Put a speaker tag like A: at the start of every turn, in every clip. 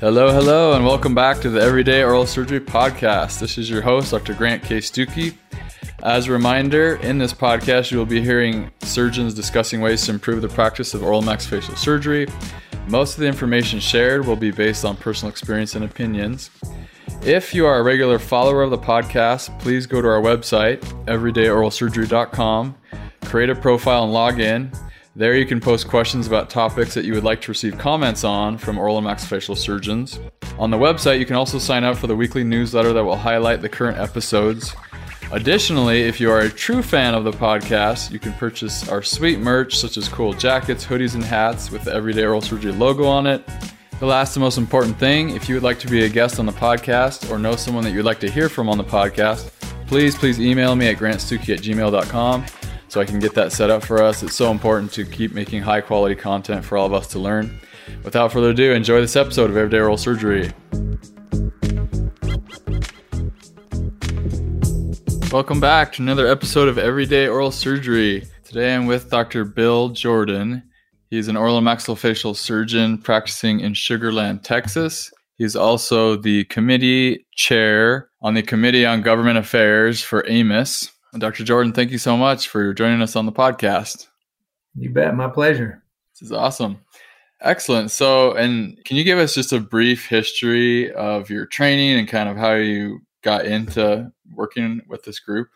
A: Hello, hello, and welcome back to the Everyday Oral Surgery Podcast. This is your host, Dr. Grant K. Stuckey. As a reminder, in this podcast, you will be hearing surgeons discussing ways to improve the practice of oral maxillofacial surgery. Most of the information shared will be based on personal experience and opinions. If you are a regular follower of the podcast, please go to our website, everydayoralsurgery.com, create a profile and log in. There you can post questions about topics that you would like to receive comments on from oral and maxillofacial surgeons. On the website, you can also sign up for the weekly newsletter that will highlight the current episodes. Additionally, if you are a true fan of the podcast, you can purchase our sweet merch such as cool jackets, hoodies, and hats with the Everyday Oral Surgery logo on it. The last and most important thing, if you would like to be a guest on the podcast or know someone that you'd like to hear from on the podcast, please, please email me at grantstuckey at gmail.com so I can get that set up for us. It's so important to keep making high quality content for all of us to learn. Without further ado, enjoy this episode of Everyday Oral Surgery. Welcome back to another episode of Everyday Oral Surgery. Today I'm with Dr. Bill Jordan. He's an oral maxillofacial surgeon practicing in Sugar Land, Texas. He's also the committee chair on the Committee on Government Affairs for AMIS, Dr. Jordan, thank you so much for joining us on the podcast.
B: You bet. My pleasure.
A: This is awesome. Excellent. So, and can you give us just a brief history of your training and kind of how you got into working with this group?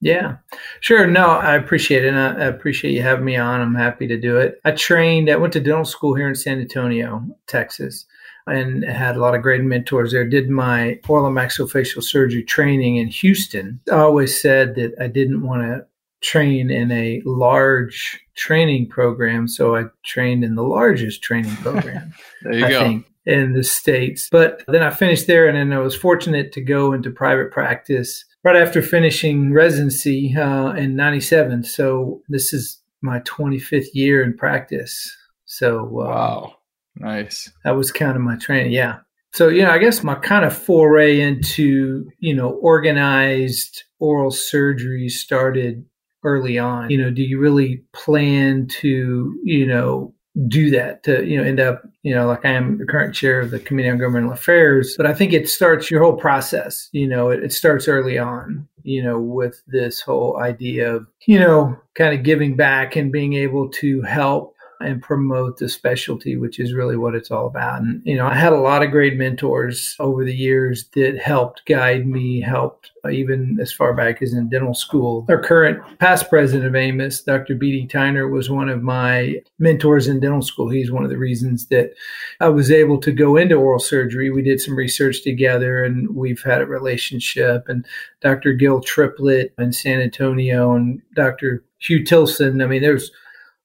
B: Yeah, sure. No, I appreciate it. And I appreciate you having me on. I'm happy to do it. I trained, I went to dental school here in San Antonio, Texas and had a lot of great mentors there. Did my oral and maxillofacial surgery training in Houston. I always said that I didn't want to train in a large training program, so I trained in the largest training program.
A: there you I go. Think,
B: in the states. But then I finished there, and then I was fortunate to go into private practice right after finishing residency uh, in '97. So this is my 25th year in practice. So
A: uh, wow Nice.
B: That was kind of my training. Yeah. So, you know, I guess my kind of foray into, you know, organized oral surgery started early on. You know, do you really plan to, you know, do that to, you know, end up, you know, like I am the current chair of the Committee on Governmental Affairs. But I think it starts your whole process, you know, it, it starts early on, you know, with this whole idea of, you know, kind of giving back and being able to help and promote the specialty, which is really what it's all about. And, you know, I had a lot of great mentors over the years that helped guide me, helped uh, even as far back as in dental school. Our current past president of AMIS, Dr. B.D. Tiner, was one of my mentors in dental school. He's one of the reasons that I was able to go into oral surgery. We did some research together and we've had a relationship. And Dr. Gil Triplett in San Antonio and Dr. Hugh Tilson. I mean, there's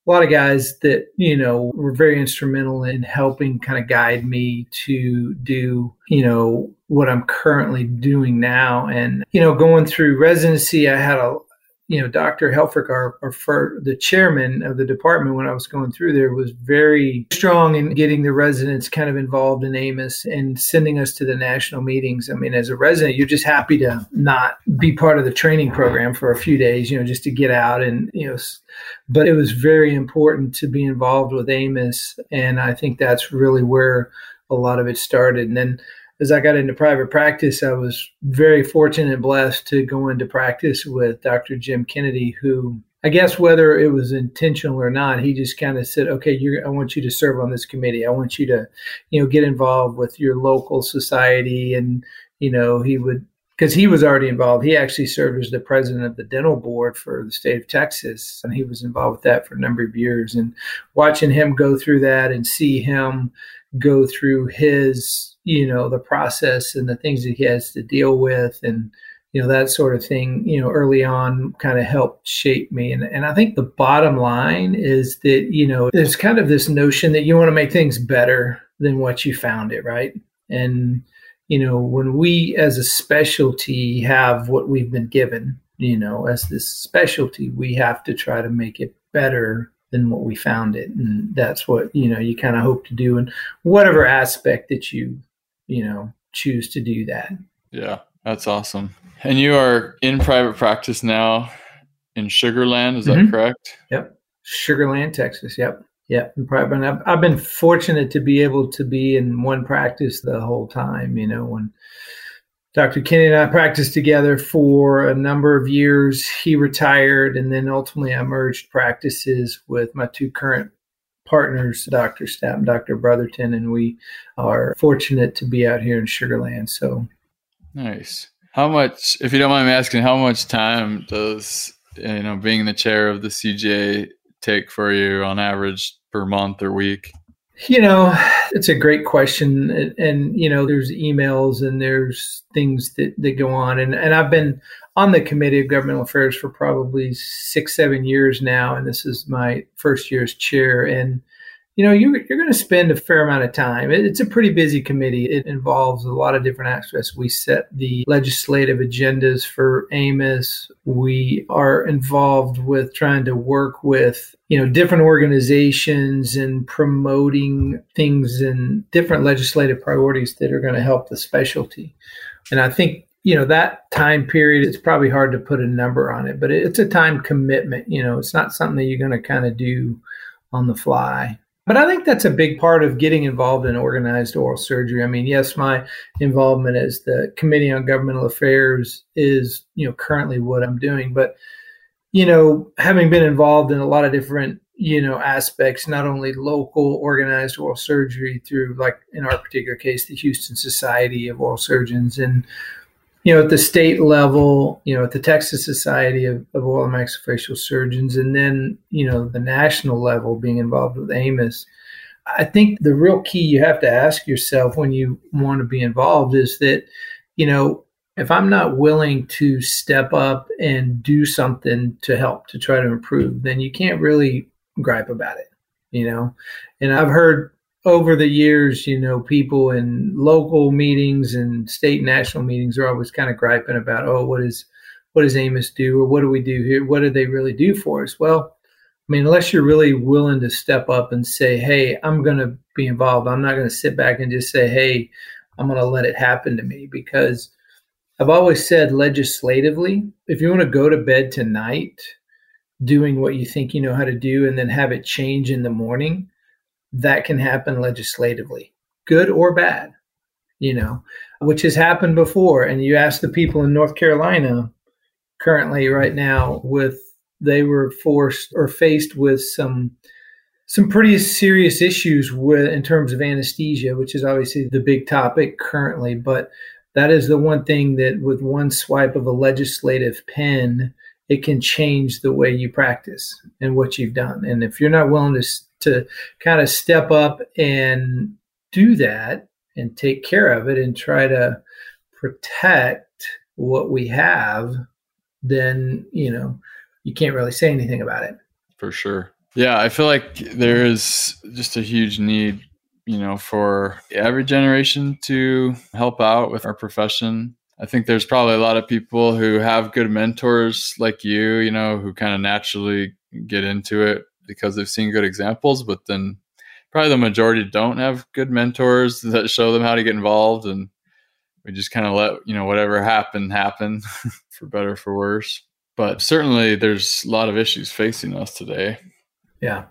B: a lot of guys that you know were very instrumental in helping kind of guide me to do you know what I'm currently doing now. And you know going through residency I had a you know, Dr. Helfrick, our, our the chairman of the department when I was going through there, was very strong in getting the residents kind of involved in AMIS and sending us to the national meetings. I mean, as a resident, you're just happy to not be part of the training program for a few days, you know, just to get out and, you know, but it was very important to be involved with AMIS. And I think that's really where a lot of it started. And then as I got into private practice, I was very fortunate and blessed to go into practice with Dr. Jim Kennedy, who I guess whether it was intentional or not, he just kind of said, "Okay, I want you to serve on this committee. I want you to, you know, get involved with your local society." And you know, he would because he was already involved. He actually served as the president of the dental board for the state of Texas, and he was involved with that for a number of years. And watching him go through that and see him go through his you know the process and the things that he has to deal with and you know that sort of thing you know early on kind of helped shape me. And, and i think the bottom line is that you know there's kind of this notion that you want to make things better than what you found it right? And you know when we as a specialty have what we've been given you know as this specialty we have to try to make it better than what we found it. And that's what you know you kind of hope to do in whatever aspect that you you know, choose to do that.
A: Yeah, that's awesome. And you are in private practice now in Sugar Land, is that mm-hmm. correct?
B: Yep. Sugar Land, Texas. Yep. Yeah, probably. I've, I've been fortunate to be able to be in one practice the whole time. You know, when Dr. Kenny and I practiced together for a number of years. He retired, and then ultimately I merged practices with my two current partners, Dr. Stapp and Dr. Brotherton, and we are fortunate to be out here in Sugar Land. So
A: nice. How much, if you don't mind me asking, how much time does you know being in the chair of the CGA take for you on average per month or week?
B: You know, it's a great question. And, and, you know, there's emails and there's things that, that go on. And, and I've been on the Committee of Governmental Affairs for probably six, seven years now. And this is my first year as chair. And you know, you're, you're going to spend a fair amount of time. It's a pretty busy committee. It involves a lot of different aspects. We set the legislative agendas for AMIS. We are involved with trying to work with, you know, different organizations and promoting things and different legislative priorities that are going to help the specialty. And I think you know that time period it's probably hard to put a number on it but it's a time commitment you know it's not something that you're going to kind of do on the fly but I think that's a big part of getting involved in organized oral surgery. I mean, yes, my involvement as the Committee on Governmental Affairs is, you know, currently what I'm doing. But, you know, having been involved in a lot of different, you know, aspects, not only local organized oral surgery through, like in our particular case, the Houston Society of Oral Surgeons and you know, at the state level, you know, at the Texas Society of, of Oral and Maxillofacial Surgeons, and then, you know, the national level being involved with AMIS. I think the real key you have to ask yourself when you want to be involved is that, you know, if I'm not willing to step up and do something to help to try to improve, then you can't really gripe about it, you know? And I've heard over the years, you know, people in local meetings and state national meetings are always kind of griping about, oh, what is what does Amos do or what do we do here? What do they really do for us? Well, I mean, unless you're really willing to step up and say, hey, I'm going to be involved. I'm not going to sit back and just say, hey, I'm going to let it happen to me because I've always said legislatively, if you want to go to bed tonight doing what you think you know how to do and then have it change in the morning, that can happen legislatively, good or bad, you know, which has happened before. And you ask the people in North Carolina currently, right now, with they were forced or faced with some some pretty serious issues with in terms of anesthesia, which is obviously the big topic currently. But that is the one thing that with one swipe of a legislative pen, it can change the way you practice and what you've done. And if you're not willing to to kind of step up and do that and take care of it and try to protect what we have, then, you know, you can't really say anything about it.
A: For sure. Yeah, I feel like there is just a huge need, you know, for every generation to help out with our profession. I think there's probably a lot of people who have good mentors like you, you know, who kind of naturally get into it because they've seen good examples, but then probably the majority don't have good mentors that show them how to get involved and we just kind of let you know whatever happened happen for better for worse. But certainly there's a lot of issues facing us today.
B: Yeah.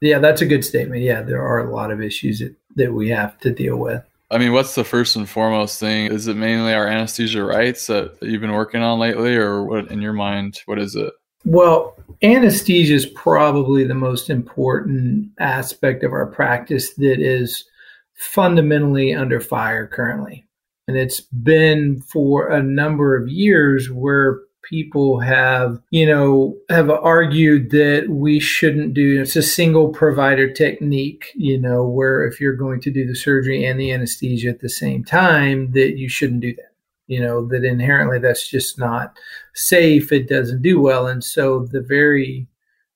B: Yeah that's a good statement. Yeah there are a lot of issues that, that we have to deal with.
A: I mean what's the first and foremost thing? Is it mainly our anesthesia rights that, that you've been working on lately or what in your mind what is it
B: well, anesthesia is probably the most important aspect of our practice that is fundamentally under fire currently. And it's been for a number of years where people have, you know, have argued that we shouldn't do it's a single provider technique, you know, where if you're going to do the surgery and the anesthesia at the same time, that you shouldn't do that you know that inherently that's just not safe it doesn't do well. And so the very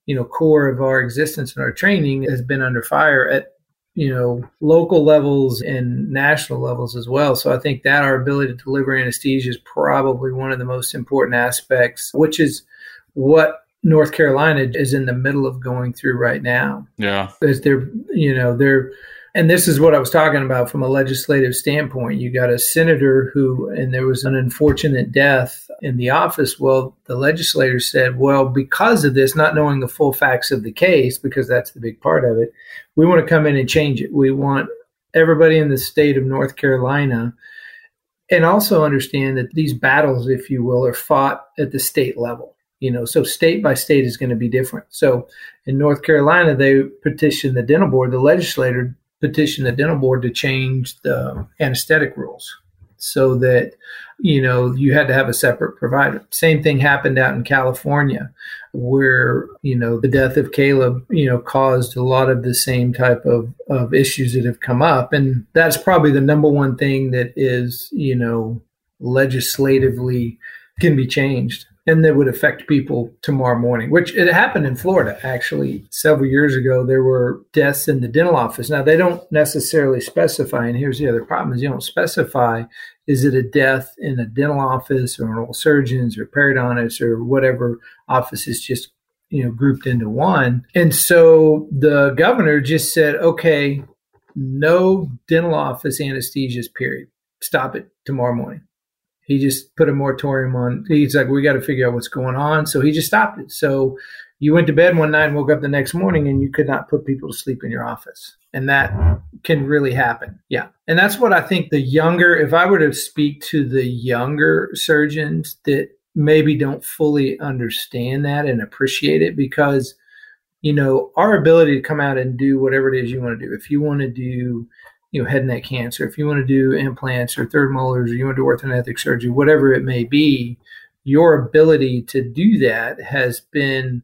B: you know core of our existence and our training has been under fire at you know local levels and national levels as well. So i think that our ability to deliver anesthesia is probably one of the most important aspects which is what north carolina is in the middle of going through right now.
A: Yeah.
B: As they're you know they're And this is what I was talking about from a legislative standpoint. You got a senator who, and there was an unfortunate death in the office. Well, the legislator said, well, because of this, not knowing the full facts of the case, because that's the big part of it, we want to come in and change it. We want everybody in the state of North Carolina and also understand that these battles, if you will, are fought at the state level. You know, so state by state is going to be different. So in North Carolina, they petitioned the dental board, the legislator petitioned the dental board to change the anesthetic rules so that you know you had to have a separate provider. Same thing happened out in california where you know the death of caleb you know caused a lot of the same type of, of issues that have come up. And that's probably the number one thing that is you know legislatively can be changed and that would affect people tomorrow morning, which it happened in Florida actually several years ago. There were deaths in the dental office. Now they don't necessarily specify, and here's the other problem: is you don't specify is it a death in a dental office or an oral surgeons or periodontists or whatever office is just you know grouped into one. And so the governor just said, okay, no dental office anesthesias. Period. Stop it tomorrow morning he just put a moratorium on. He's like, we got to figure out what's going on. So he just stopped it. So you went to bed one night and woke up the next morning and you could not put people to sleep in your office. And that can really happen. Yeah. And that's what I think the younger, if I were to speak to the younger surgeons that maybe don't fully understand that and appreciate it because, you know, our ability to come out and do whatever it is you want to do. If you want to do, you know head and neck cancer. If you want to do implants or third molars or you want to do orthodontic surgery whatever it may be your ability to do that has been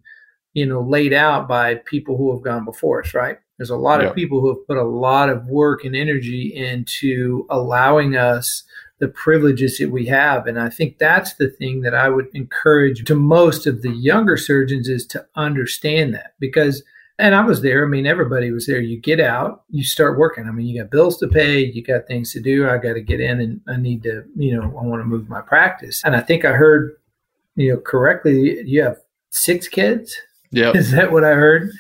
B: you know laid out by people who have gone before us right? There's a lot of people who have put a lot of work and energy into allowing us the privileges that we have and i think that's the thing that i would encourage to most of the younger surgeons is to understand that because and I was there. I mean, everybody was there. You get out, you start working. I mean, you got bills to pay, you got things to do. I got to get in and I need to, you know, I want to move my practice. And I think I heard, you know, correctly, you have six kids.
A: Yeah.
B: Is that what I heard?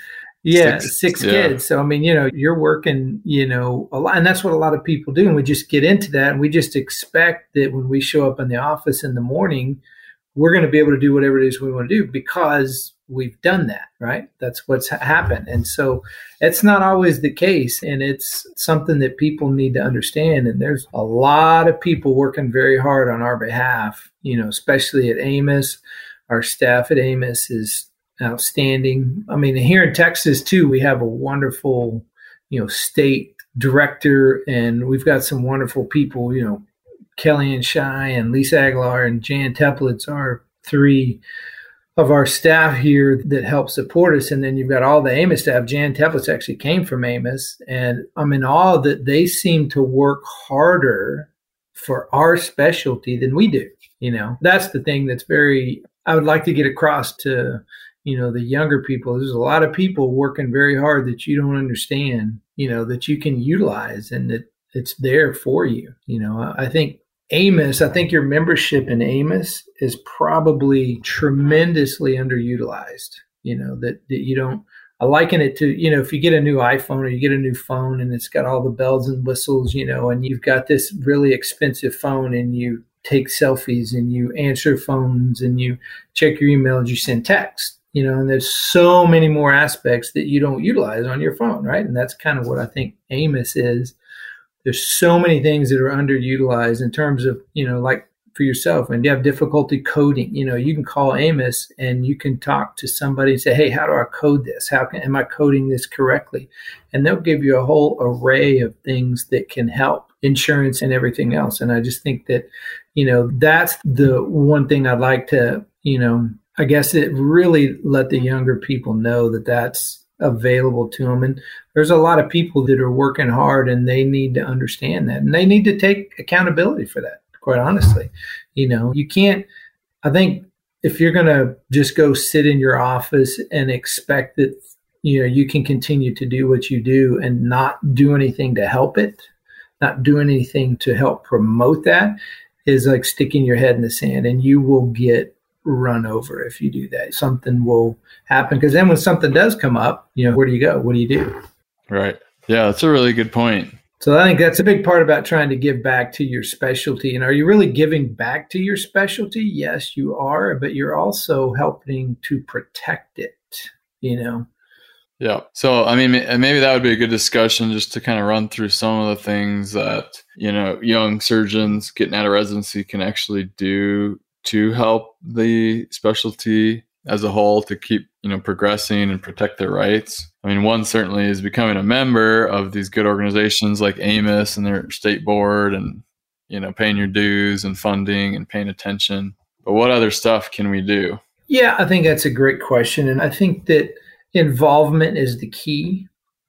B: Yeah,
A: Six,
B: six,
A: yeah.
B: kids. So I mean, you know, you're working, you know, a lot, and that's what a lot of people do. And we just get into that, and we just expect that when we show up in the office in the morning, we're going to be able to do whatever it is we want to do because we've done that, right? That's what's happened. And so it's not always the case. And it's something that people need to understand. And there's a lot of people working very hard on our behalf, you know, especially at Amos. Our staff at Amos is outstanding. I mean, here in Texas, too, we have a wonderful, you know, state director, and we've got some wonderful people, you know, Kelly and Shy and Lisa Aguilar and Jan Teplitz are three of our staff here that help support us. And then you've got all the Amos staff. Jan Teplitz actually came from Amos. And I'm in awe that they seem to work harder for our specialty than we do. You know, that's the thing that's very, I would like to get across to, you know, the younger people. There's a lot of people working very hard that you don't understand, you know, that you can utilize and that it's there for you. You know, I think AAMS, I think your membership in Amos is probably tremendously underutilized. You know, that, that you don't, I liken it to, you know, if you get a new iPhone or you get a new phone and it's got all the bells and whistles, you know, and you've got this really expensive phone and you take selfies and you answer phones and you check your emails, you send text, you know, and there's so many more aspects that you don't utilize on your phone, right? And that's kind of what I think Amos is there's so many things that are underutilized in terms of you know like for yourself when you have difficulty coding. You know you can call Amos and you can talk to somebody and say hey how do i code this? How can am i coding this correctly? And they'll give you a whole array of things that can help insurance and everything else. And i just think that you know that's the one thing i'd like to you know i guess it really let the younger people know that that's available to them. And there's a lot of people that are working hard and they need to understand that and they need to take accountability for that, quite honestly. You know, you can't, I think if you're going to just go sit in your office and expect that, you know, you can continue to do what you do and not do anything to help it, not do anything to help promote that is like sticking your head in the sand and you will get run over if you do that. Something will happen because then when something does come up, you know, where do you go? What do you do?
A: Right. Yeah, that's a really good point.
B: So I think that's a big part about trying to give back to your specialty. And are you really giving back to your specialty? Yes, you are, but you're also helping to protect it, you know.
A: Yeah. So, I mean, maybe that would be a good discussion just to kind of run through some of the things that, you know, young surgeons getting out of residency can actually do to help the specialty as a whole to keep, you know, progressing and protect their rights. I mean, one certainly is becoming a member of these good organizations like AMIS and their state board and, you know, paying your dues and funding and paying attention. But what other stuff can we do?
B: Yeah, I think that's a great question. And I think that involvement is the key.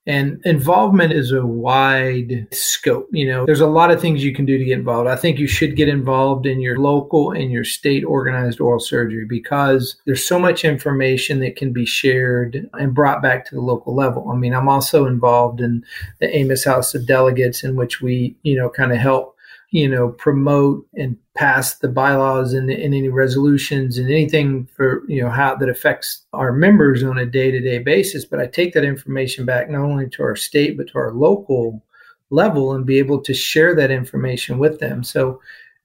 B: And involvement is a wide scope. You know, there's a lot of things you can do to get involved. I think you should get involved in your local and your state organized oral surgery because there's so much information that can be shared and brought back to the local level. I mean, I'm also involved in the Amos House of Delegates, in which we, you know, kind of help you know, promote and pass the bylaws and, and, any resolutions and anything for, you know, how that affects our members on a day to day basis. But I take that information back not only to our state, but to our local level and be able to share that information with them. So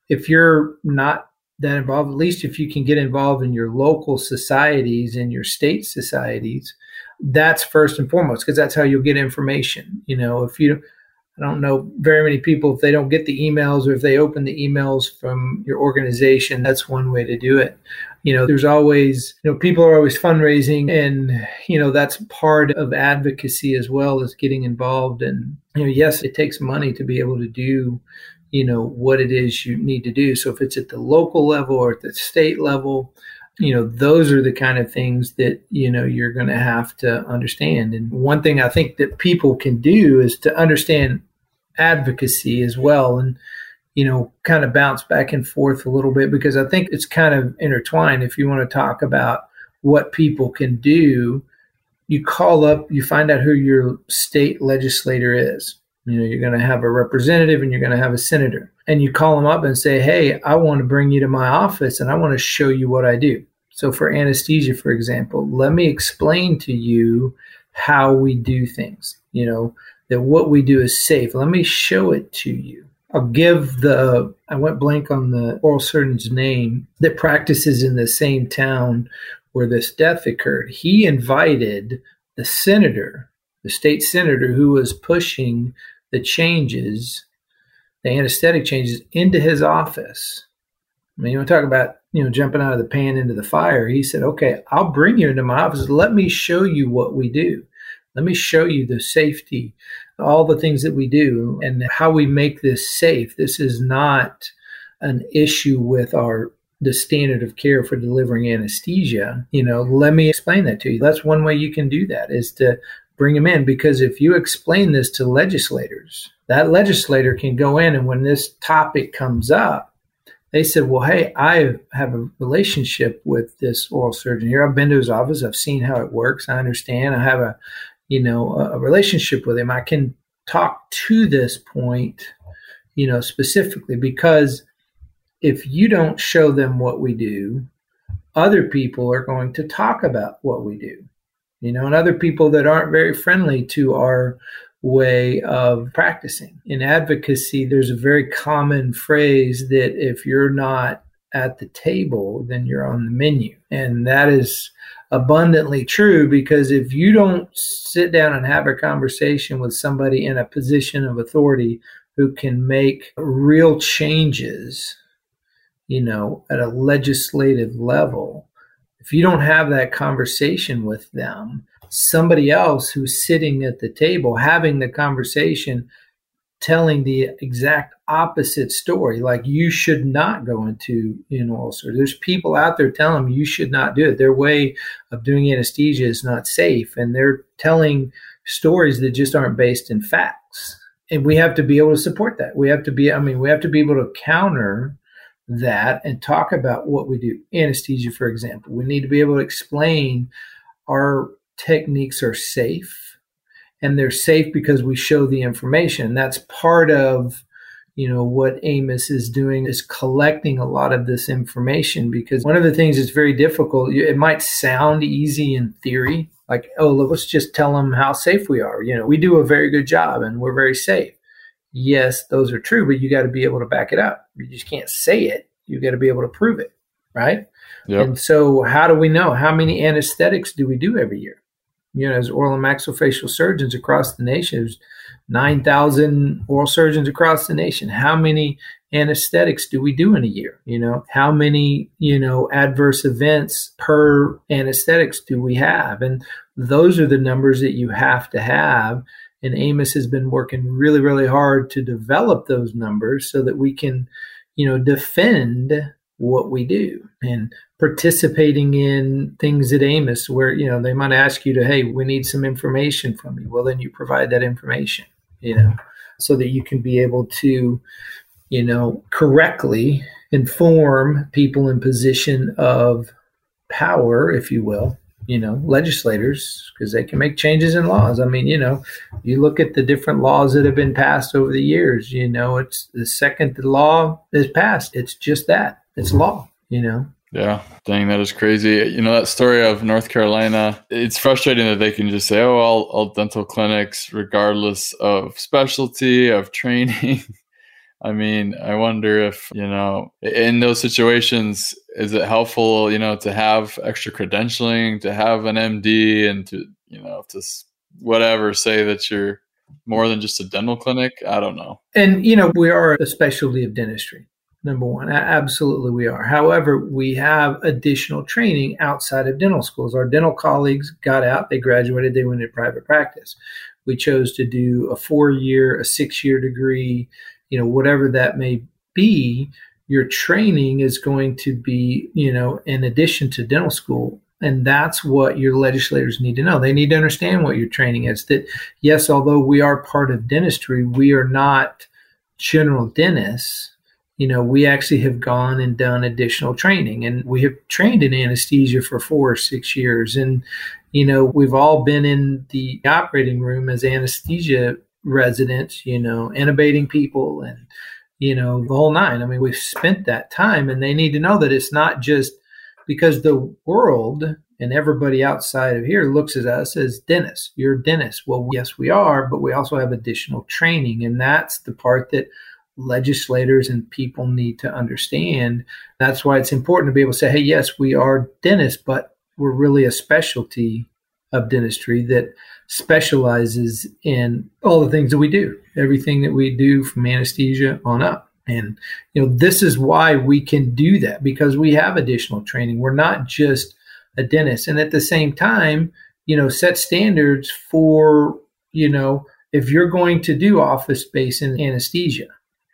B: if you're not that involved, at least if you can get involved in your local societies and your state societies, that's first and foremost because that's how you'll get information. You know, if you I don't know very many people if they don't get the emails or if they open the emails from your organization. That's one way to do it. You know, there's always, you know, people are always fundraising and, you know, that's part of advocacy as well as getting involved. And, you know, yes, it takes money to be able to do, you know, what it is you need to do. So if it's at the local level or at the state level, you know those are the kind of things that you know you're going to have to understand. And one thing i think that people can do is to understand advocacy as well and you know kind of bounce back and forth a little bit because i think it's kind of intertwined. If you want to talk about what people can do you call up you find out who your state legislator is. You know you're going to have a representative and you're going to have a senator and you call them up and say, Hey, I want to bring you to my office and I want to show you what I do. So, for anesthesia, for example, let me explain to you how we do things, you know, that what we do is safe. Let me show it to you. I'll give the, I went blank on the oral surgeon's name that practices in the same town where this death occurred. He invited the senator, the state senator who was pushing the changes the anesthetic changes into his office. I mean, you want to talk about, you know, jumping out of the pan into the fire. He said, okay, I'll bring you into my office. Let me show you what we do. Let me show you the safety, all the things that we do and how we make this safe. This is not an issue with our the standard of care for delivering anesthesia. You know, let me explain that to you. That's one way you can do that is to bring them in because if you explain this to legislators, that legislator can go in and when this topic comes up, they said, Well, hey, I have a relationship with this oral surgeon here. I've been to his office, I've seen how it works, I understand, I have a you know, a relationship with him. I can talk to this point, you know, specifically because if you don't show them what we do, other people are going to talk about what we do you know, and other people that aren't very friendly to our way of practicing. In advocacy, there's a very common phrase that if you're not at the table, then you're on the menu. And that is abundantly true because if you don't sit down and have a conversation with somebody in a position of authority who can make real changes, you know, at a legislative level, if you don't have that conversation with them, somebody else who's sitting at the table having the conversation telling the exact opposite story like you should not go into in ulcer. There's people out there telling them you should not do it. Their way of doing anesthesia is not safe and they're telling stories that just aren't based in facts. And we have to be able to support that. We have to be i mean we have to be able to counter that and talk about what we do. Anesthesia, for example, we need to be able to explain our techniques are safe and they're safe because we show the information. That's part of you know what Amos is doing is collecting a lot of this information because one of the things that's very difficult it might sound easy in theory Like, oh, let's just tell them how safe we are. You know, we do a very good job and we're very safe. Yes, those are true, but you got to be able to back it up. You just can't say it. You got to be able to prove it, right? Yep. And so, how do we know? How many anesthetics do we do every year? You know, as oral and maxillofacial surgeons across the nation, there's 9,000 oral surgeons across the nation. How many anesthetics do we do in a year? You know, how many, you know, adverse events per anesthetics do we have? And those are the numbers that you have to have. And AMIS has been working really, really hard to develop those numbers so that we can, you know, defend what we do and participating in things at Amos where, you know, they might ask you to, hey, we need some information from you. Well, then you provide that information, you know, so that you can be able to you know, correctly inform people in position of power, if you will, you know, legislators, because they can make changes in laws. I mean, you know, you look at the different laws that have been passed over the years, you know, it's the second the law is passed, it's just that it's mm-hmm. law, you know.
A: Yeah, dang, that is crazy. You know, that story of North Carolina, it's frustrating that they can just say, oh, all, all dental clinics, regardless of specialty, of training, I mean, I wonder if, you know, in those situations, is it helpful, you know, to have extra credentialing, to have an MD and to, you know, to whatever say that you're more than just a dental clinic? I don't know.
B: And, you know, we are a specialty of dentistry, number one. Absolutely, we are. However, we have additional training outside of dental schools. Our dental colleagues got out, they graduated, they went into private practice. We chose to do a four year, a six year degree you know, whatever that may be, your training is going to be, you know, in addition to dental school. And that's what your legislators need to know. They need to understand what your training is. That, yes, although we are part of dentistry, we are not general dentists. You know, we actually have gone and done additional training, and we have trained in anesthesia for four or six years. And, you know, we've all been in the operating room as anesthesia residents, you know, intubating people and, you know, the whole nine. I mean, we've spent that time and they need to know that it's not just because the world and everybody outside of here looks at us as dentists. You're a dentist. Well, yes, we are, but we also have additional training. And that's the part that legislators and people need to understand. That's why it's important to be able to say, hey, yes, we are dentists, but we're really a specialty of dentistry that specializes in all the things that we do, everything that we do from anesthesia on up. And you know, this is why we can do that because we have additional training. We're not just a dentist, and at the same time, you know, set standards for you know if you're going to do office space in anesthesia.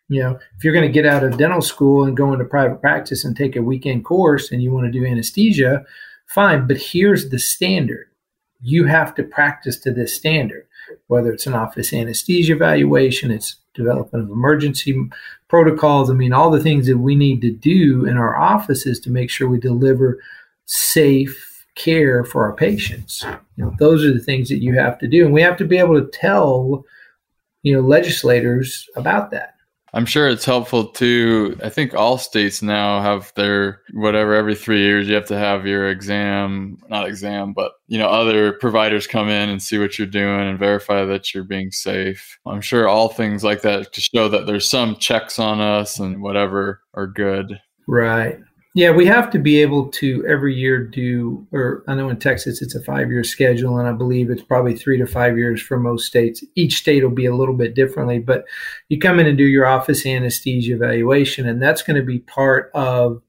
B: You know, if you're going to get out of dental school and go into private practice and take a weekend course and you want to do anesthesia, fine. But here's the standard you have to practice to this standard, whether it's an office anesthesia evaluation, it's development of emergency protocols. I mean, all the things that we need to do in our offices to make sure we deliver safe care for our patients. You know, those are the things that you have to do. And we have to be able to tell, you know, legislators about that.
A: I'm sure it's helpful too. I think all states now have their whatever every three years you have to have your exam, not exam, but you know, other providers come in and see what you're doing and verify that you're being safe. I'm sure all things like that to show that there's some checks on us and whatever are good.
B: Right. Yeah, we have to be able to every year do, or I know in Texas it's a five year schedule, and I believe it's probably three to five years for most states. Each state will be a little bit differently, but you come in and do your office anesthesia evaluation, and that's going to be part of,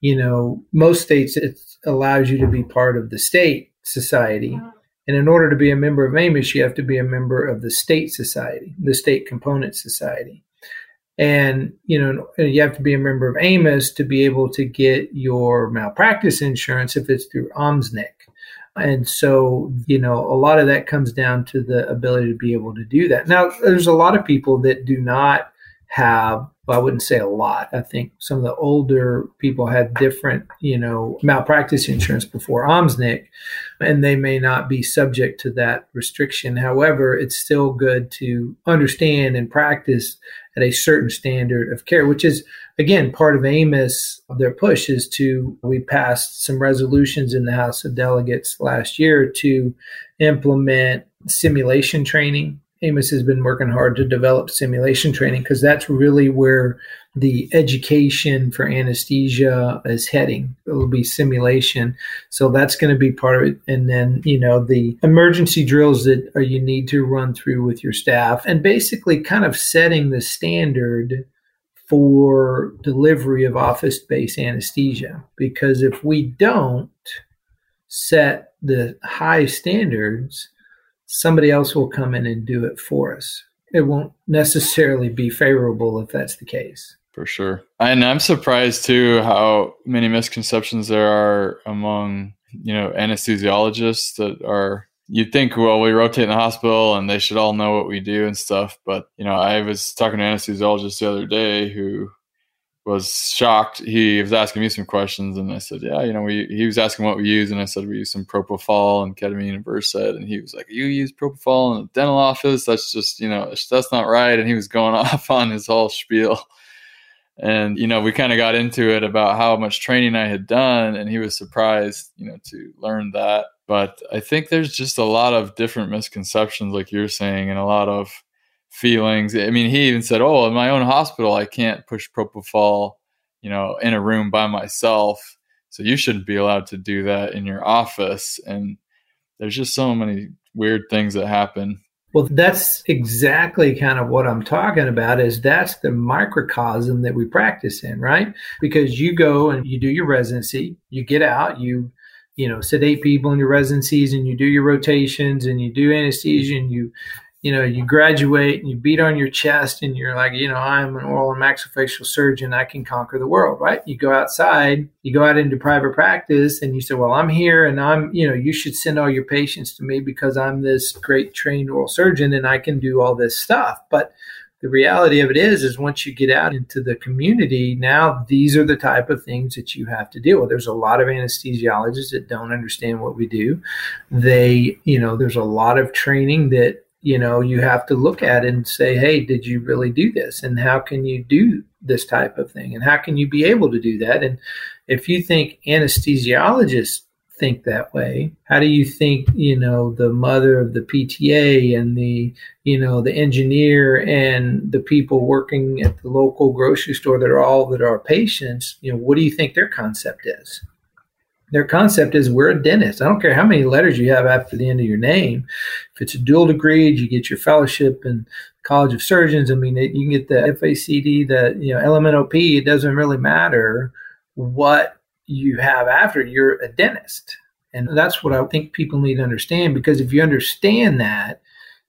B: you know, most states it allows you to be part of the state society. And in order to be a member of AMIS, you have to be a member of the state society, the state component society and you know you have to be a member of Amos to be able to get your malpractice insurance if it's through OMSNIC. And so, you know, a lot of that comes down to the ability to be able to do that. Now, there's a lot of people that do not have well, I wouldn't say a lot. I think some of the older people had different, you know, malpractice insurance before OMSNIC, and they may not be subject to that restriction. However, it's still good to understand and practice at a certain standard of care, which is again part of Amos, Their push is to we passed some resolutions in the House of Delegates last year to implement simulation training. Amos has been working hard to develop simulation training because that's really where the education for anesthesia is heading. It'll be simulation. So that's going to be part of it. And then, you know, the emergency drills that are, you need to run through with your staff and basically kind of setting the standard for delivery of office based anesthesia. Because if we don't set the high standards, somebody else will come in and do it for us. It won't necessarily be favorable if that's the case
A: for sure. And I'm surprised too how many misconceptions there are among you know anesthesiologists that are you'd think well we rotate in the hospital and they should all know what we do and stuff. But you know i was talking to an anesthesiologist the other day who was shocked. He was asking me some questions and i said yeah you know we he was asking what we use and i said we use some propofol and ketamine and versed. And he was like you use propofol in the dental office? That's just you know that's not right. And he was going off on his whole spiel and you know we kind of got into it about how much training i had done and he was surprised you know to learn that. But i think there's just a lot of different misconceptions like you're saying and a lot of feelings. I mean he even said oh in my own hospital i can't push propofol you know in a room by myself so you shouldn't be allowed to do that in your office. And there's just so many weird things that happen
B: well, that's exactly kind of what I'm talking about is that's the microcosm that we practice in, right? Because you go and you do your residency, you get out, you you know, sedate people in your residencies and you do your rotations and you do anesthesia and you you know, you graduate and you beat on your chest and you're like, you know, I'm an oral and maxillofacial surgeon. I can conquer the world, right? You go outside, you go out into private practice and you say, well, I'm here and I'm, you know, you should send all your patients to me because I'm this great trained oral surgeon and I can do all this stuff. But the reality of it is, is once you get out into the community, now these are the type of things that you have to deal with. There's a lot of anesthesiologists that don't understand what we do. They, you know, there's a lot of training that you know you have to look at and say hey did you really do this? And how can you do this type of thing? And how can you be able to do that? And if you think anesthesiologists think that way how do you think you know the mother of the pta and the you know the engineer and the people working at the local grocery store that are all that are patients you know what do you think their concept is their concept is we're a dentist. I don't care how many letters you have after the end of your name. If it's a dual degree, you get your fellowship in College of Surgeons. I mean, you can get the FACD, the you know LMNOP. It doesn't really matter what you have after. You're a dentist, and that's what I think people need to understand. Because if you understand that,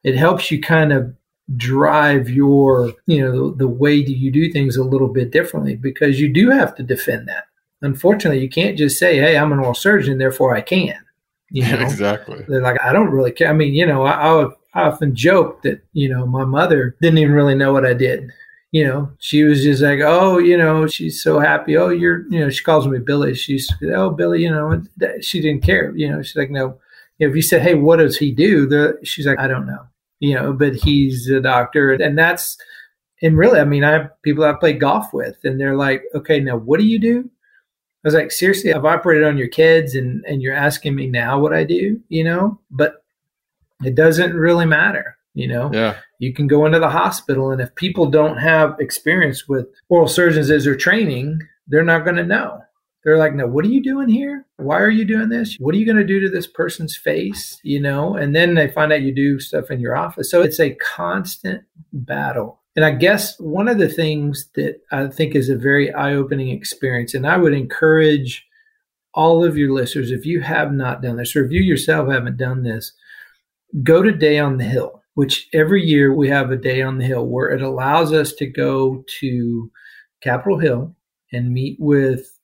B: it helps you kind of drive your you know the, the way that you do things a little bit differently because you do have to defend that unfortunately, you can't just say, "Hey, I'm an oral surgeon, therefore I can."
A: You know, exactly.
B: They're like, I don't really care. I mean, you know, I, I, often joke that you know my mother didn't even really know what I did. You know, she was just like, oh, you know, she's so happy. Oh, you're, you know, she calls me Billy. She's, oh, Billy, you know, she didn't care. You know, she's like, no. If you said, hey, what does he do? The, she's like, I don't know. You know, but he's a doctor, and that's, and really, I mean, I have people I play golf with, and they're like, okay, now what do you do? I was like, seriously, I've operated on your kids and, and you're asking me now what I do, you know, but it doesn't really matter. You know,
A: yeah.
B: you can go into the hospital, and if people don't have experience with oral surgeons as they're training, they're not going to know. They're like, no, what are you doing here? Why are you doing this? What are you going to do to this person's face? You know, and then they find out you do stuff in your office. So it's a constant battle and I guess one of the things that I think is a very eye opening experience, and I would encourage all of your listeners, if you have not done this, or if you yourself haven't done this, go to Day on the Hill, which every year we have a Day on the Hill where it allows us to go to Capitol Hill and meet with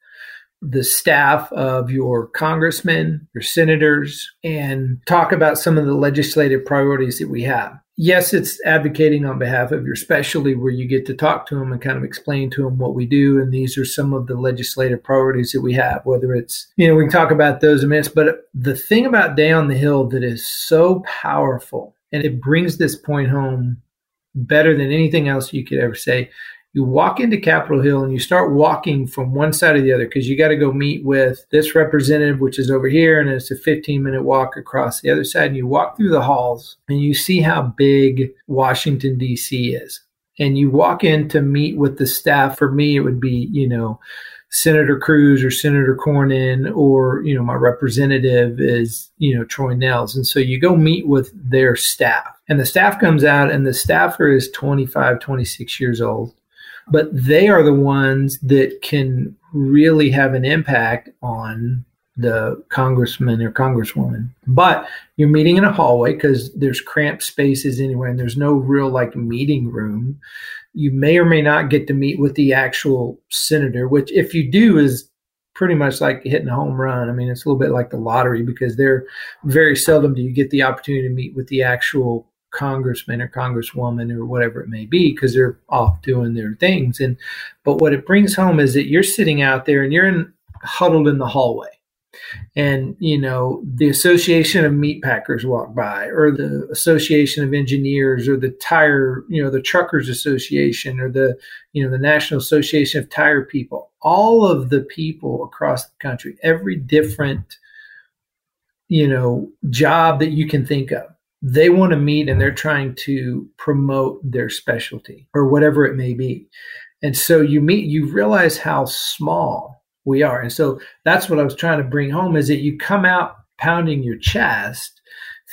B: the staff of your congressmen, your senators, and talk about some of the legislative priorities that we have yes, it's advocating on behalf of your specialty where you get to talk to them and kind of explain to them what we do. And these are some of the legislative priorities that we have, whether it's, you know, we can talk about those in minutes. But the thing about Day on the Hill that is so powerful and it brings this point home better than anything else you could ever say. You walk into Capitol Hill and you start walking from one side to the other because you got to go meet with this representative, which is over here, and it's a 15 minute walk across the other side. And you walk through the halls and you see how big Washington, D.C. is. And you walk in to meet with the staff. For me, it would be, you know, Senator Cruz or Senator Cornyn or, you know, my representative is, you know, Troy Nehls And so you go meet with their staff and the staff comes out and the staffer is 25, 26 years old, but they are the ones that can really have an impact on the congressman or congresswoman. But you're meeting in a hallway because there's cramped spaces anywhere and there's no real like meeting room you may or may not get to meet with the actual senator, which if you do is pretty much like hitting a home run. I mean, it's a little bit like the lottery because they're very seldom do you get the opportunity to meet with the actual congressman or congresswoman or whatever it may be because they're off doing their things. And but what it brings home is that you're sitting out there and you're in, huddled in the hallway and you know the association of meat packers walk by or the association of engineers or the tire you know the truckers association or the you know the national association of tire people all of the people across the country every different you know job that you can think of they want to meet and they're trying to promote their specialty or whatever it may be and so you meet you realize how small we are. And so that's what I was trying to bring home is that you come out pounding your chest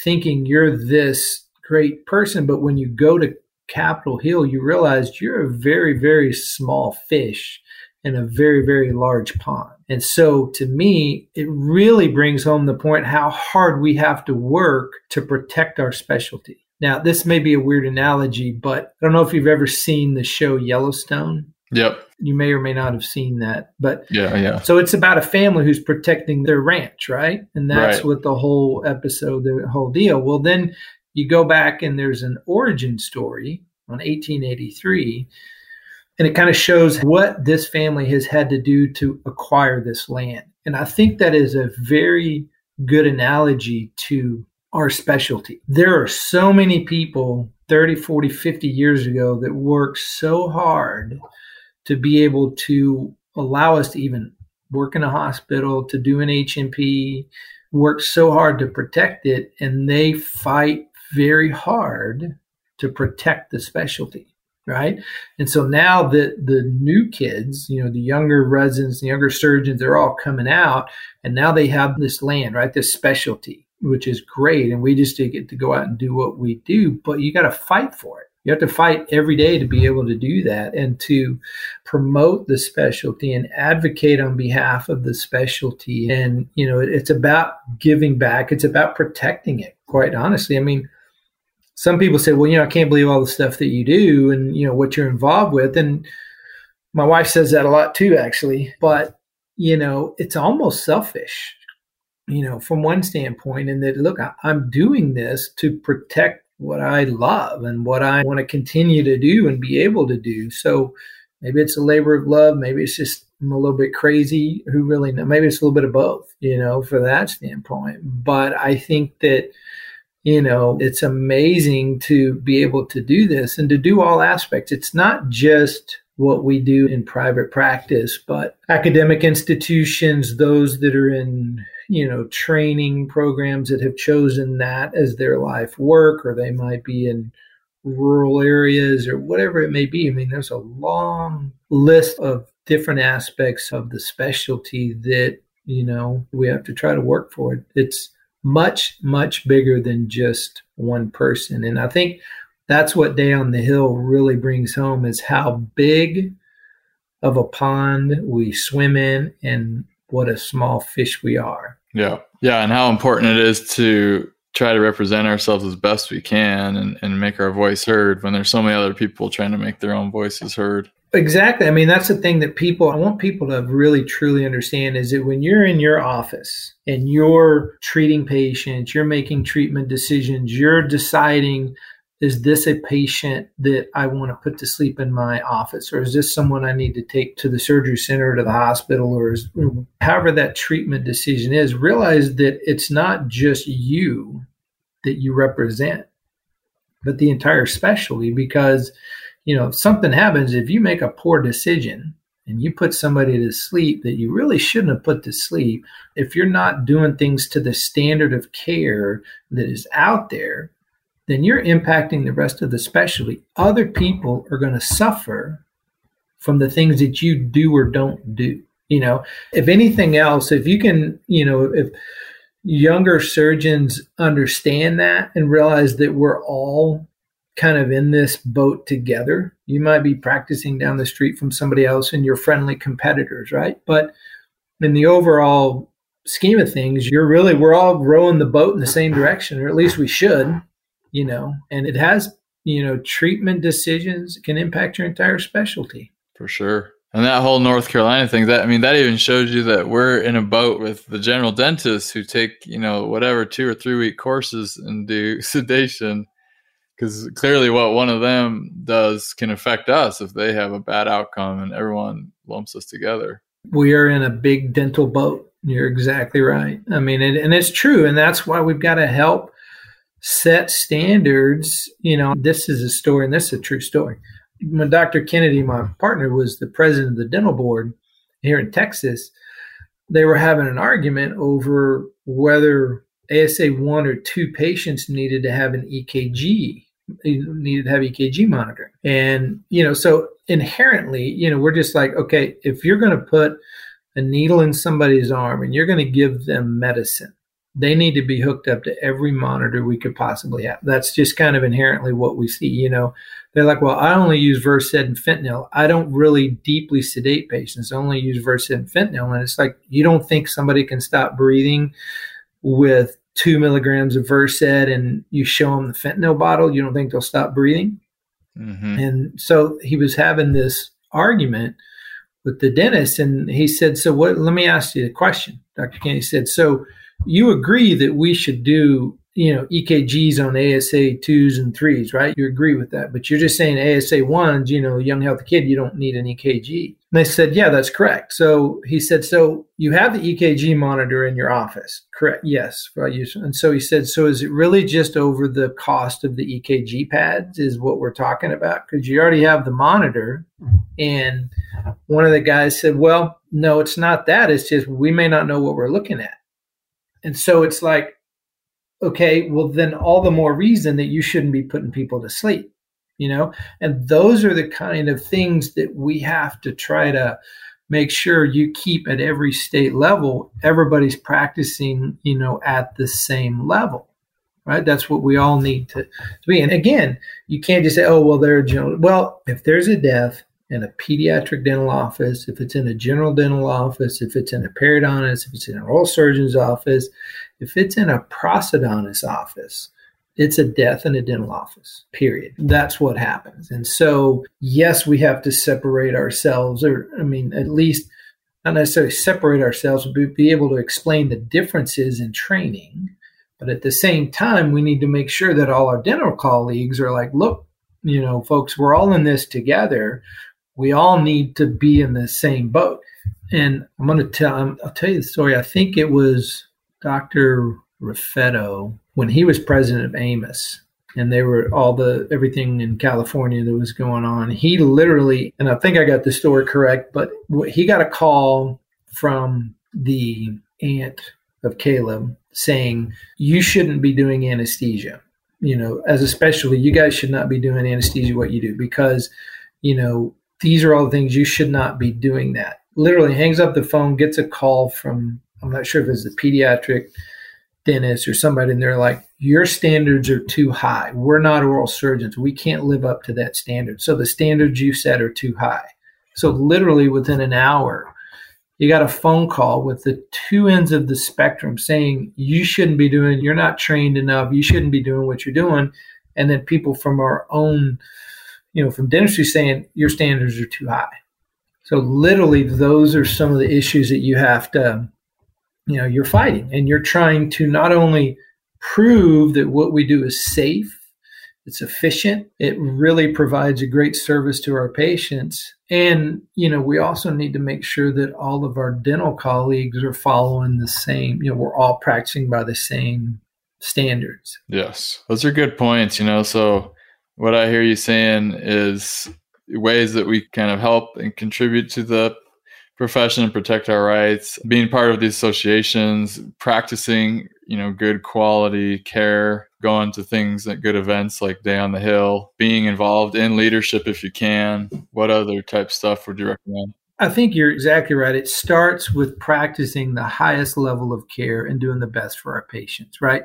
B: thinking you're this great person, but when you go to Capitol Hill, you realize you're a very, very small fish in a very, very large pond. And so to me, it really brings home the point how hard we have to work to protect our specialty. Now, this may be a weird analogy, but I don't know if you've ever seen the show Yellowstone.
A: Yep.
B: You may or may not have seen that, but
A: yeah, yeah.
B: So it's about a family who's protecting their ranch, right? And that's right. what the whole episode, the whole deal. Well, then you go back and there's an origin story on 1883, and it kind of shows what this family has had to do to acquire this land. And I think that is a very good analogy to our specialty. There are so many people 30, 40, 50 years ago that worked so hard to be able to allow us to even work in a hospital, to do an H&P, worked so hard to protect it, and they fight very hard to protect the specialty right and so now the the new kids you know the younger residents the younger surgeons they're all coming out and now they have this land right this specialty which is great and we just get to go out and do what we do but you got to fight for it you have to fight every day to be able to do that and to promote the specialty and advocate on behalf of the specialty. And, you know, it's about giving back, it's about protecting it, quite honestly. I mean, some people say, well, you know, I can't believe all the stuff that you do and, you know, what you're involved with. And my wife says that a lot too, actually. But, you know, it's almost selfish you know, from one standpoint, and that look, I, am doing this to protect what I love and what I want to continue to do and be able to do. So maybe it's a labor of love. Maybe it's just I'm a little bit crazy. Who really know? Maybe it's a little bit of both, you know, for that standpoint. But I think that, you know, it's amazing to be able to do this and to do all aspects. It's not just what we do in private practice, but academic institutions, those that are in you know training programs that have chosen that as their life work or they might be in rural areas or whatever it may be i mean there's a long list of different aspects of the specialty that you know we have to try to work for it it's much much bigger than just one person and i think that's what day on the hill really brings home is how big of a pond we swim in and what a small fish we are
A: yeah. Yeah. And how important it is to try to represent ourselves as best we can and, and make our voice heard when there's so many other people trying to make their own voices heard.
B: Exactly. I mean, that's the thing that people, I want people to really truly understand is that when you're in your office and you're treating patients, you're making treatment decisions, you're deciding is this a patient that I want to put to sleep in my office, or is this someone I need to take to the surgery center, to the hospital, or is, however that treatment decision is? Realize that it's not just you that you represent. but the entire specialty because you know if something happens if you make a poor decision and you put somebody to sleep that you really shouldn't have put to sleep if you're not doing things to the standard of care that is out there then you're impacting the rest of the specialty. Other people are going to suffer from the things that you do or don't do you know? If anything else if you can you know if younger surgeons understand that and realize that we're all kind of in this boat together. You might be practicing down the street from somebody else and you're friendly competitors, right? But in the overall scheme of things, you're really, we're all rowing the boat in the same direction, or at least we should, you know, and it has, you know, treatment decisions can impact your entire specialty.
A: For sure. And that whole North Carolina thing, that I mean, that even shows you that we're in a boat with the general dentists who take, you know, whatever two or three week courses and do sedation. Because clearly, what one of them does can affect us if they have a bad outcome and everyone lumps us together.
B: We are in a big dental boat. You're exactly right. I mean, and it's true. And that's why we've got to help set standards. You know, this is a story, and this is a true story when Dr. Kennedy, my partner, was the president of the dental board here in Texas, they were having an argument over whether ASA one or two patients needed to have an EKG, needed have EKG monitoring. And, you know, so inherently, you know, we're just like, okay, if you're going to put a needle in somebody's arm and you're going to give them medicine, they need to be hooked up to every monitor we could possibly have. That's just kind of inherently what we see. You know, they're like, well, I only use Versed and fentanyl. I don't really deeply sedate patients. Only use Versed and fentanyl. And it's like, you don't think somebody can stop breathing with two milligrams of Versed and you show them the fentanyl bottle, you don't think they'll stop breathing? Mm-hmm. And so he was having this argument with the dentist and he said, so what, let me ask you a question. Dr. Kennedy said, so you agree that we should do you know EKGs on ASA twos and threes, right? You agree with that, but you're just saying ASA ones, you know, young healthy kid, you don't need an EKG. And they said, yeah, that's correct. So he said, so you have the EKG monitor in your office, correct? Yes. And so he said, so is it really just over the cost of the EKG pads? Is what we're talking about? Because you already have the monitor, and one of the guys said, well, no, it's not that. It's just we may not know what we're looking at. And so it's like, okay, well, then all the more reason that you shouldn't be putting people to sleep, you know? And those are the kind of things that we have to try to make sure you keep at every state level. Everybody's practicing, you know, at the same level. Right, that's what we all need to, to be. And again, you can't just say, "Oh, well, they're general." Well, if there's a death, in a pediatric dental office, if it's in a general dental office, if it's in a periodontist, if it's in an oral surgeon's office, if it's in a prosthodontist office, it's a death in a dental office, period. That's what happens. And so, yes, we have to separate ourselves, or I mean, at least not necessarily separate ourselves, but be able to explain the differences in training. But at the same time, we need to make sure that all our dental colleagues are like, look, you know, folks, we're all in this together we all need to be in the same boat. And I'm going to tell, I'll tell you the story. I think it was Dr. Rafetto when he was president of AAOMS, and they were all the everything in California that was going on. He literally, and I think I got the story correct, but he got a call from the aunt of Caleb saying, You shouldn't be doing anesthesia. You know, as a specialty, you guys should not be doing anesthesia what you do because, you know, these are all the things you should not be doing that. Literally hangs up the phone, gets a call from, I'm not sure if it's a pediatric dentist or somebody, and they're like, Your standards are too high. We're not oral surgeons. We can't live up to that standard. So the standards you set are too high. So literally within an hour, you got a phone call with the two ends of the spectrum saying you shouldn't be doing, you're not trained enough, you shouldn't be doing what you're doing. And then people from our own you know, from dentistry saying your standards are too high. So literally, those are some of the issues that you have to, you know, you're fighting, and you're trying to not only prove that what we do is safe, it's efficient, it really provides a great service to our patients, and you know, we also need to make sure that all of our dental colleagues are following the same. You know, we're all practicing by the same standards.
A: Yes, those are good points. You know, so what I hear you saying is ways that we kind of help and contribute to the profession and protect our rights being part of these associations practicing you know good quality care going to things at good events like day on the hill being involved in leadership if you can what other type stuff would you recommend
B: I think you're exactly right. It starts with practicing the highest level of care and doing the best for our patients, right?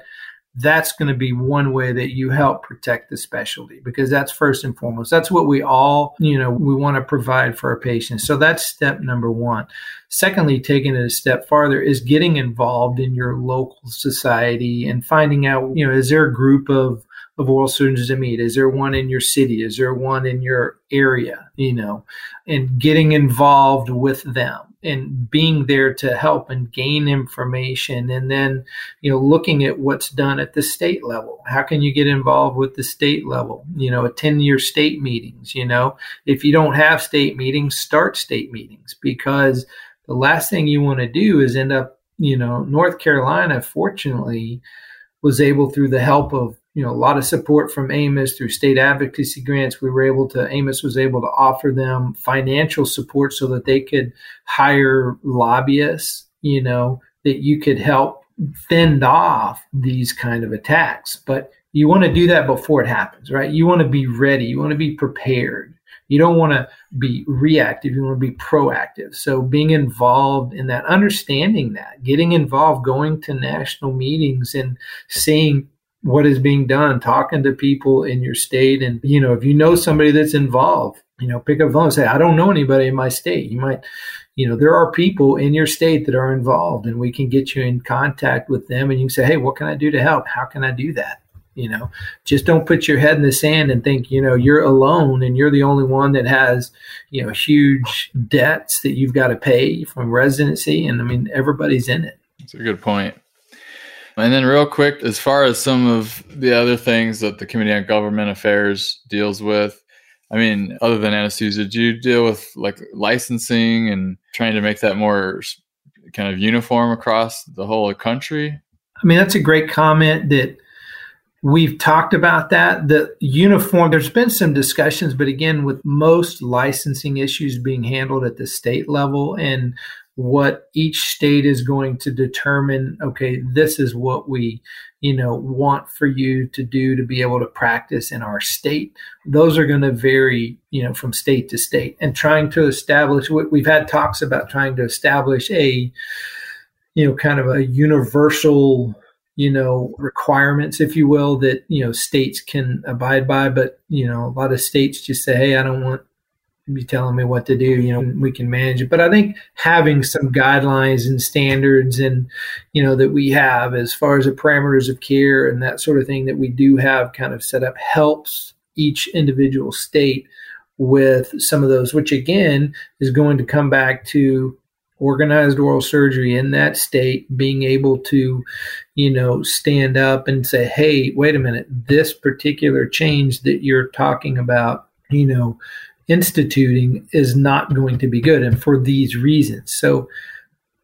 B: That's going to be one way that you help protect the specialty because that's first and foremost. That's what we all, you know, we want to provide for our patients. So that's step number one. Secondly, taking it a step farther is getting involved in your local society and finding out, you know, is there a group of of oral surgeons to meet? Is there one in your city? Is there one in your area? You know, and getting involved with them and being there to help and gain information and then you know looking at what's done at the state level how can you get involved with the state level you know attend your state meetings you know if you don't have state meetings start state meetings because the last thing you want to do is end up you know north carolina fortunately was able through the help of you know a lot of support from AAOMS through state advocacy grants. We were able to AAOMS was able to offer them financial support so that they could hire lobbyists. You know that you could help fend off these kind of attacks, but you want to do that before it happens, right? You want to be ready. You want to be prepared. You don't want to be reactive. You want to be proactive. So being involved in that, understanding that, getting involved, going to national meetings and seeing what is being done, talking to people in your state. And, you know, if you know somebody that's involved, you know, pick up the phone and say, I don't know anybody in my state. You might, you know, there are people in your state that are involved and we can get you in contact with them and you can say, Hey, what can I do to help? How can I do that? You know, just don't put your head in the sand and think, you know, you're alone and you're the only one that has, you know, huge debts that you've got to pay from residency. And I mean, everybody's in it.
A: That's a good point. And then, real quick, as far as some of the other things that the Committee on Government Affairs deals with, I mean, other than anesthesia, do you deal with like licensing and trying to make that more kind of uniform across the whole country?
B: I mean, that's a great comment that we've talked about that. The uniform, there's been some discussions, but again, with most licensing issues being handled at the state level and what each state is going to determine okay this is what we you know want for you to do to be able to practice in our state. Those are going to vary you know from state to state. And trying to establish we've had talks about trying to establish a you know kind of a universal you know requirements if you will that you know states can abide by. But you know a lot of states just say hey i don't want be telling me what to do. You know, we can manage it. But I think having some guidelines and standards and, you know, that we have as far as the parameters of care and that sort of thing that we do have kind of set up helps each individual state with some of those, which again is going to come back to organized oral surgery in that state being able to you know stand up and say hey wait a minute this particular change that you're talking about you know instituting is not going to be good, and for these reasons. So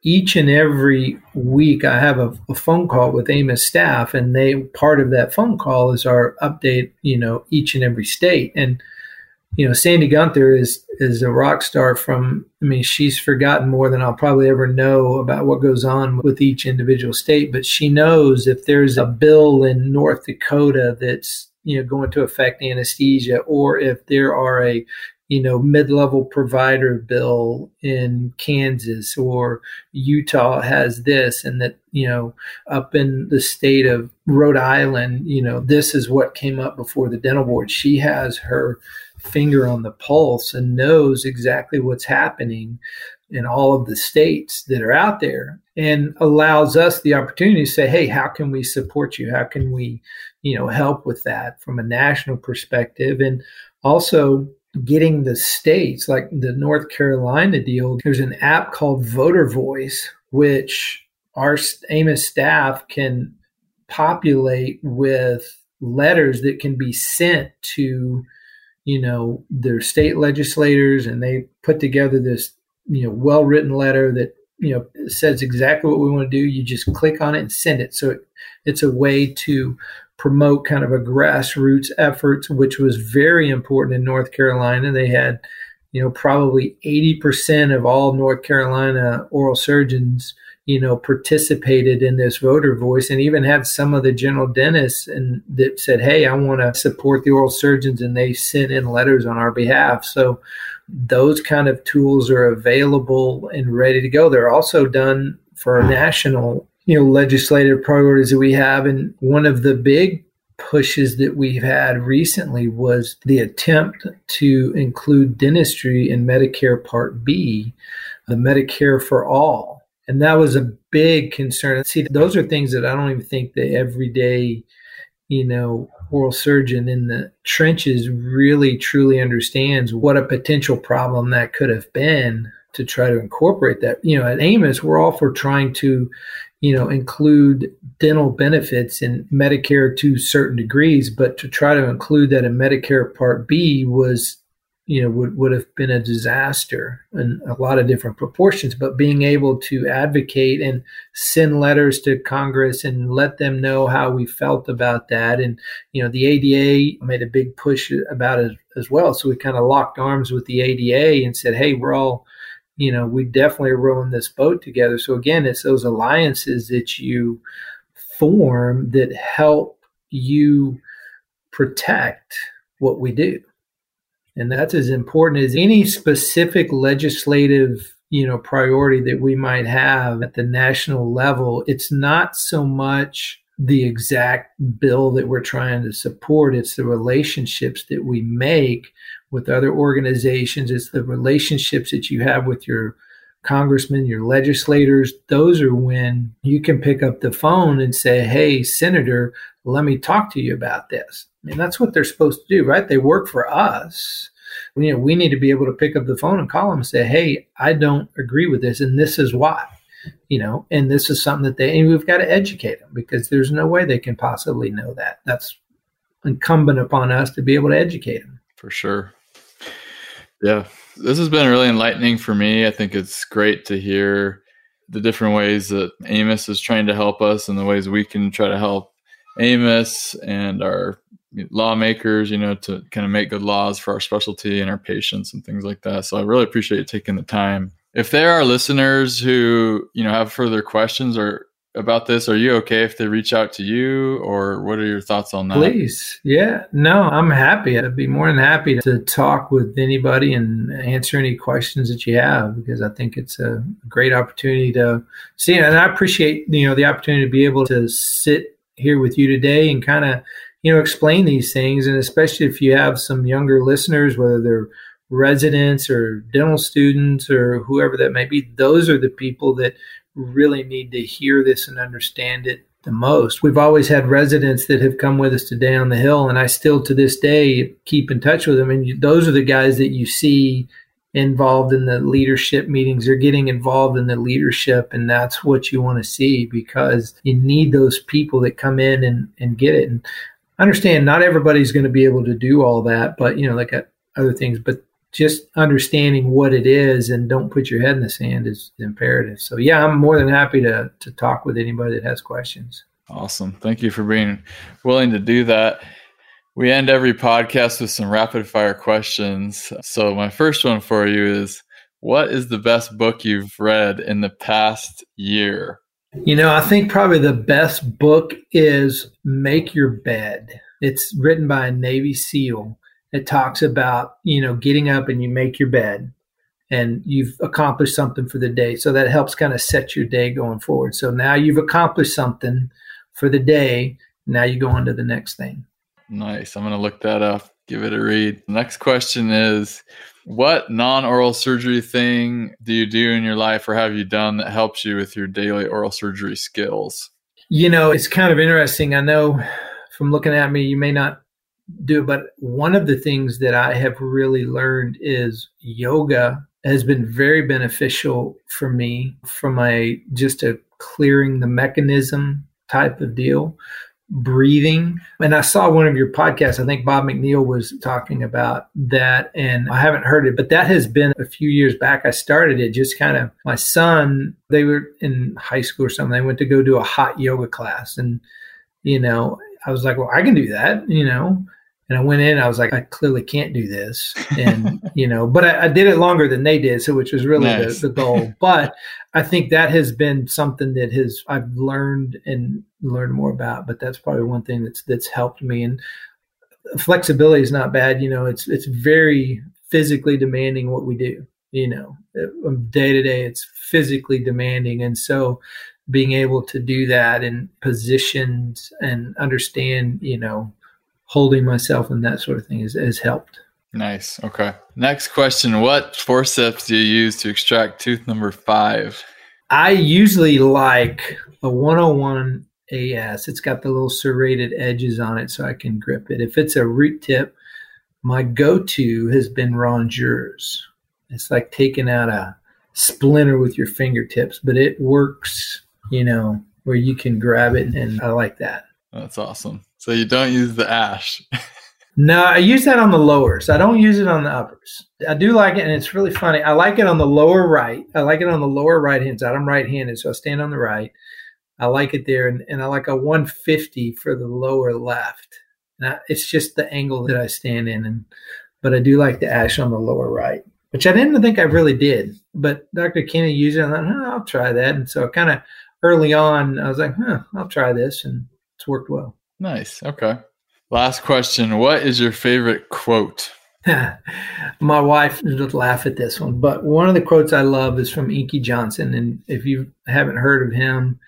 B: each and every week, I have a, a, phone call with AAOMS staff, and they part of that phone call is our update. You know, each and every state, and you know, Sandy Gunther is is a rock star. From I mean, she's forgotten more than I'll probably ever know about what goes on with each individual state, but she knows if there's a bill in North Dakota that's you know going to affect anesthesia or if there are a you know mid-level provider bill in Kansas or Utah has this and that you know up in the state of Rhode Island you know this is what came up before the dental board. She has her finger on the pulse and knows exactly what's happening in all of the states that are out there and allows us the opportunity to say hey how can we support you? How can we you know help with that from a national perspective? And also getting the states like the North Carolina deal, there's an app called Voter Voice, which our AAOMS staff can populate with letters that can be sent to, you know, their state legislators, and they put together this, you know, well written letter that you know says exactly what we want to do. You just click on it and send it. So it, It's a way to promote kind of a grassroots efforts, which was very important in North Carolina. They had, you know, probably 80% of all North Carolina oral surgeons you know, participated in this voter voice and even had some of the general dentists and that said, Hey, I want to support the oral surgeons and they sent in letters on our behalf. So those kind of tools are available and ready to go. They're also done for national, you know, legislative priorities that we have. And one of the big pushes that we've had recently was the attempt to include dentistry in Medicare Part B, the Medicare for All and that was a big concern. See, those are things that I don't even think the everyday, you know, oral surgeon in the trenches really truly understands what a potential problem that could have been to try to incorporate that. You know, at AAOMS, we're all for trying to, you know, include dental benefits in Medicare to certain degrees, but to try to include that in Medicare Part B was you know would, would have been a disaster in a lot of different proportions. But being able to advocate and send letters to congress and let them know how we felt about that. And you know the ada made a big push about it as well. So we kind of locked arms with the ada and said hey we're all you know we definitely are rowing this boat together. So again it's those alliances that you form that help you protect what we do. And that's as important as any specific legislative you know priority that we might have at the national level. It's not so much the exact bill that we're trying to support. It's the relationships that we make with other organizations it's the relationships that you have with your congressmen your legislators those are when you can pick up the phone and say hey senator let me talk to you about this I mean, that's what they're supposed to do, right? They work for us. You know, we need to be able to pick up the phone and call them and say, "Hey, I don't agree with this, and this is why." You know, and this is something that they and we've got to educate them because there's no way they can possibly know that. That's incumbent upon us to be able to educate them.
A: For sure. Yeah, this has been really enlightening for me. I think it's great to hear the different ways that AAOMS is trying to help us and the ways we can try to help AAOMS and our lawmakers, you know, to kind of make good laws for our specialty and our patients and things like that. So I really appreciate you taking the time. If there are listeners who, you know, have further questions or about this, are you okay if they reach out to you or what are your thoughts on that?
B: Please. Yeah. No, I'm happy. I'd be more than happy to talk with anybody and answer any questions that you have because I think it's a great opportunity to see and I appreciate, you know, the opportunity to be able to sit here with you today and kind of you know explain these things and especially if you have some younger listeners whether they're residents or dental students or whoever that may be those are the people that really need to hear this and understand it the most. We've always had residents that have come with us to down the hill and i still to this day keep in touch with them. And those are the guys that you see involved in the leadership meetings. They're getting involved in the leadership and that's what you want to see because you need those people that come in and, and get it. And understand not everybody's going to be able to do all that, but you know, like uh, other things, but just understanding what it is and don't put your head in the sand is imperative. So yeah, I'm more than happy to to talk with anybody that has questions.
A: Awesome. Thank you for being willing to do that. We end every podcast with some rapid fire questions. So my first one for you is what is the best book you've read in the past year?
B: You know, I think probably the best book is Make Your Bed. It's written by a Navy SEAL. It talks about, you know, getting up and you make your bed and you've accomplished something for the day. So that helps kind of set your day going forward. So now you've accomplished something for the day. Now you go on to the next thing.
A: Nice. I'm going to look that up, give it a read. Next question is what non oral surgery thing do you do in your life or have you done that helps you with your daily oral surgery skills?
B: You know, it's kind of interesting. I know from looking at me, you may not do but one of the things that I have really learned is yoga has been very beneficial for me from a just a clearing the mechanism type of deal breathing. And I saw one of your podcasts. I think Bob McNeil was talking about that, and I haven't heard it, but that has been a few years back. I started it just kind of my son, they were in high school or something. They went to go do a hot yoga class. And, you know, I was like, well, I can do that, you know. And I went in, I was like, I clearly can't do this. And, you know, but I, I, did it longer than they did. So, which was really nice. the, the goal. But I think that has been something that has, I've learned and learned more about. But that's probably one thing that's, that's helped me. And flexibility is not bad. You know, it's, it's very physically demanding what we do, you know, um, day to day, it's physically demanding. And so, being able to do that and positions and understand, you know, holding myself and that sort of thing has, has helped.
A: Nice. Okay. Next question. What forceps do you use to extract tooth number five?
B: I usually like a 101 AS. It's got the little serrated edges on it so I can grip it. If it's a root tip, my go to has been rongeurs. It's like taking out a splinter with your fingertips, but it works, you know, where you can grab it. And I like that.
A: That's awesome. So you don't use the ash.
B: no, I use that on the lowers. I don't use it on the uppers. I do like it, and it's really funny. I like it on the lower right. I like it on the lower right hand side. I'm right handed, so I stand on the right. I like it there, and, and I like a 150 for the lower left. I, it's just the angle that I stand in, and but I do like the ash on the lower right, which I didn't think I really did. But Dr. Kenny used it, and I thought, oh, I'll try that. And so kind of early on, I was like, huh, I'll try this, and it's worked well.
A: Nice. Okay. Last question. What is your favorite quote?
B: My wife would laugh at this one, but one of the quotes I love is from Inky Johnson. And if you haven't heard of him,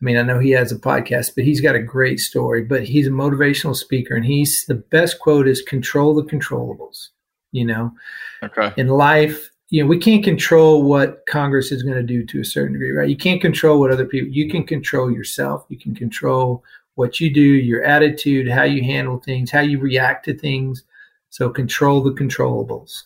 B: I mean, I know he has a podcast, but he's got a great story. But he's a motivational speaker, and he's the best quote is control the controllables. You know,
A: okay.
B: In life, you know, we can't control what Congress is going to do to a certain degree, right? You can't control what other people. You can control yourself. You can control what you do, your attitude, how you handle things, how you react to things. So control the controllables.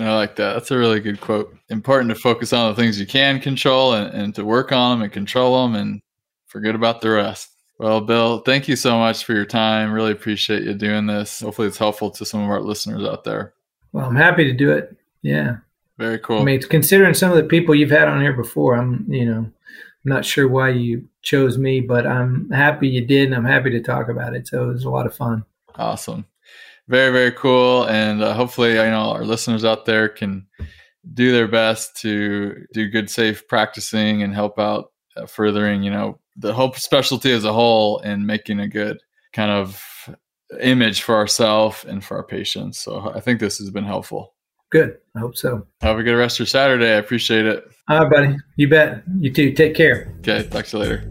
A: I like that. That's a really good quote. Important to focus on the things you can control and, and to work on them and control them and forget about the rest. Well, Bill, thank you so much for your time. Really appreciate you doing this. Hopefully, it's helpful to some of our listeners out there.
B: Well, I'm happy to do it. Yeah.
A: Very cool.
B: I mean, considering some of the people you've had on here before, I'm, you know, not sure why you chose me, but I'm happy you did, and I'm happy to talk about it. So it was a lot of fun.
A: Awesome, very very cool, and uh, hopefully, you know, our listeners out there can do their best to do good, safe practicing and help out uh, furthering, you know, the whole specialty as a whole and making a good kind of image for ourselves and for our patients. So I think this has been helpful.
B: Good. I hope so.
A: Have a good rest of your Saturday. I appreciate it.
B: All right, buddy. You bet. You too. Take care.
A: Okay. Talk to you later.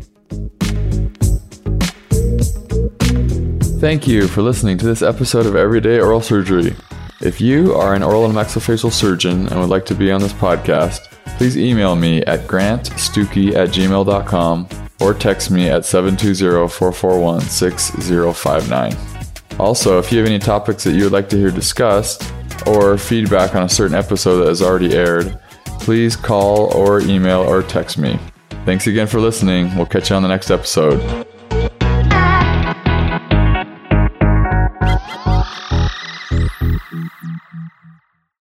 A: Thank you for listening to this episode of Everyday Oral Surgery. If you are an oral and maxillofacial surgeon and would like to be on this podcast, please email me at grantstucki at gmail.com or text me at 720-441-6059. Also, if you have any topics that you would like to hear discussed, or feedback on a certain episode that has already aired, please call or email or text me. Thanks again for listening. We'll catch you on the next episode.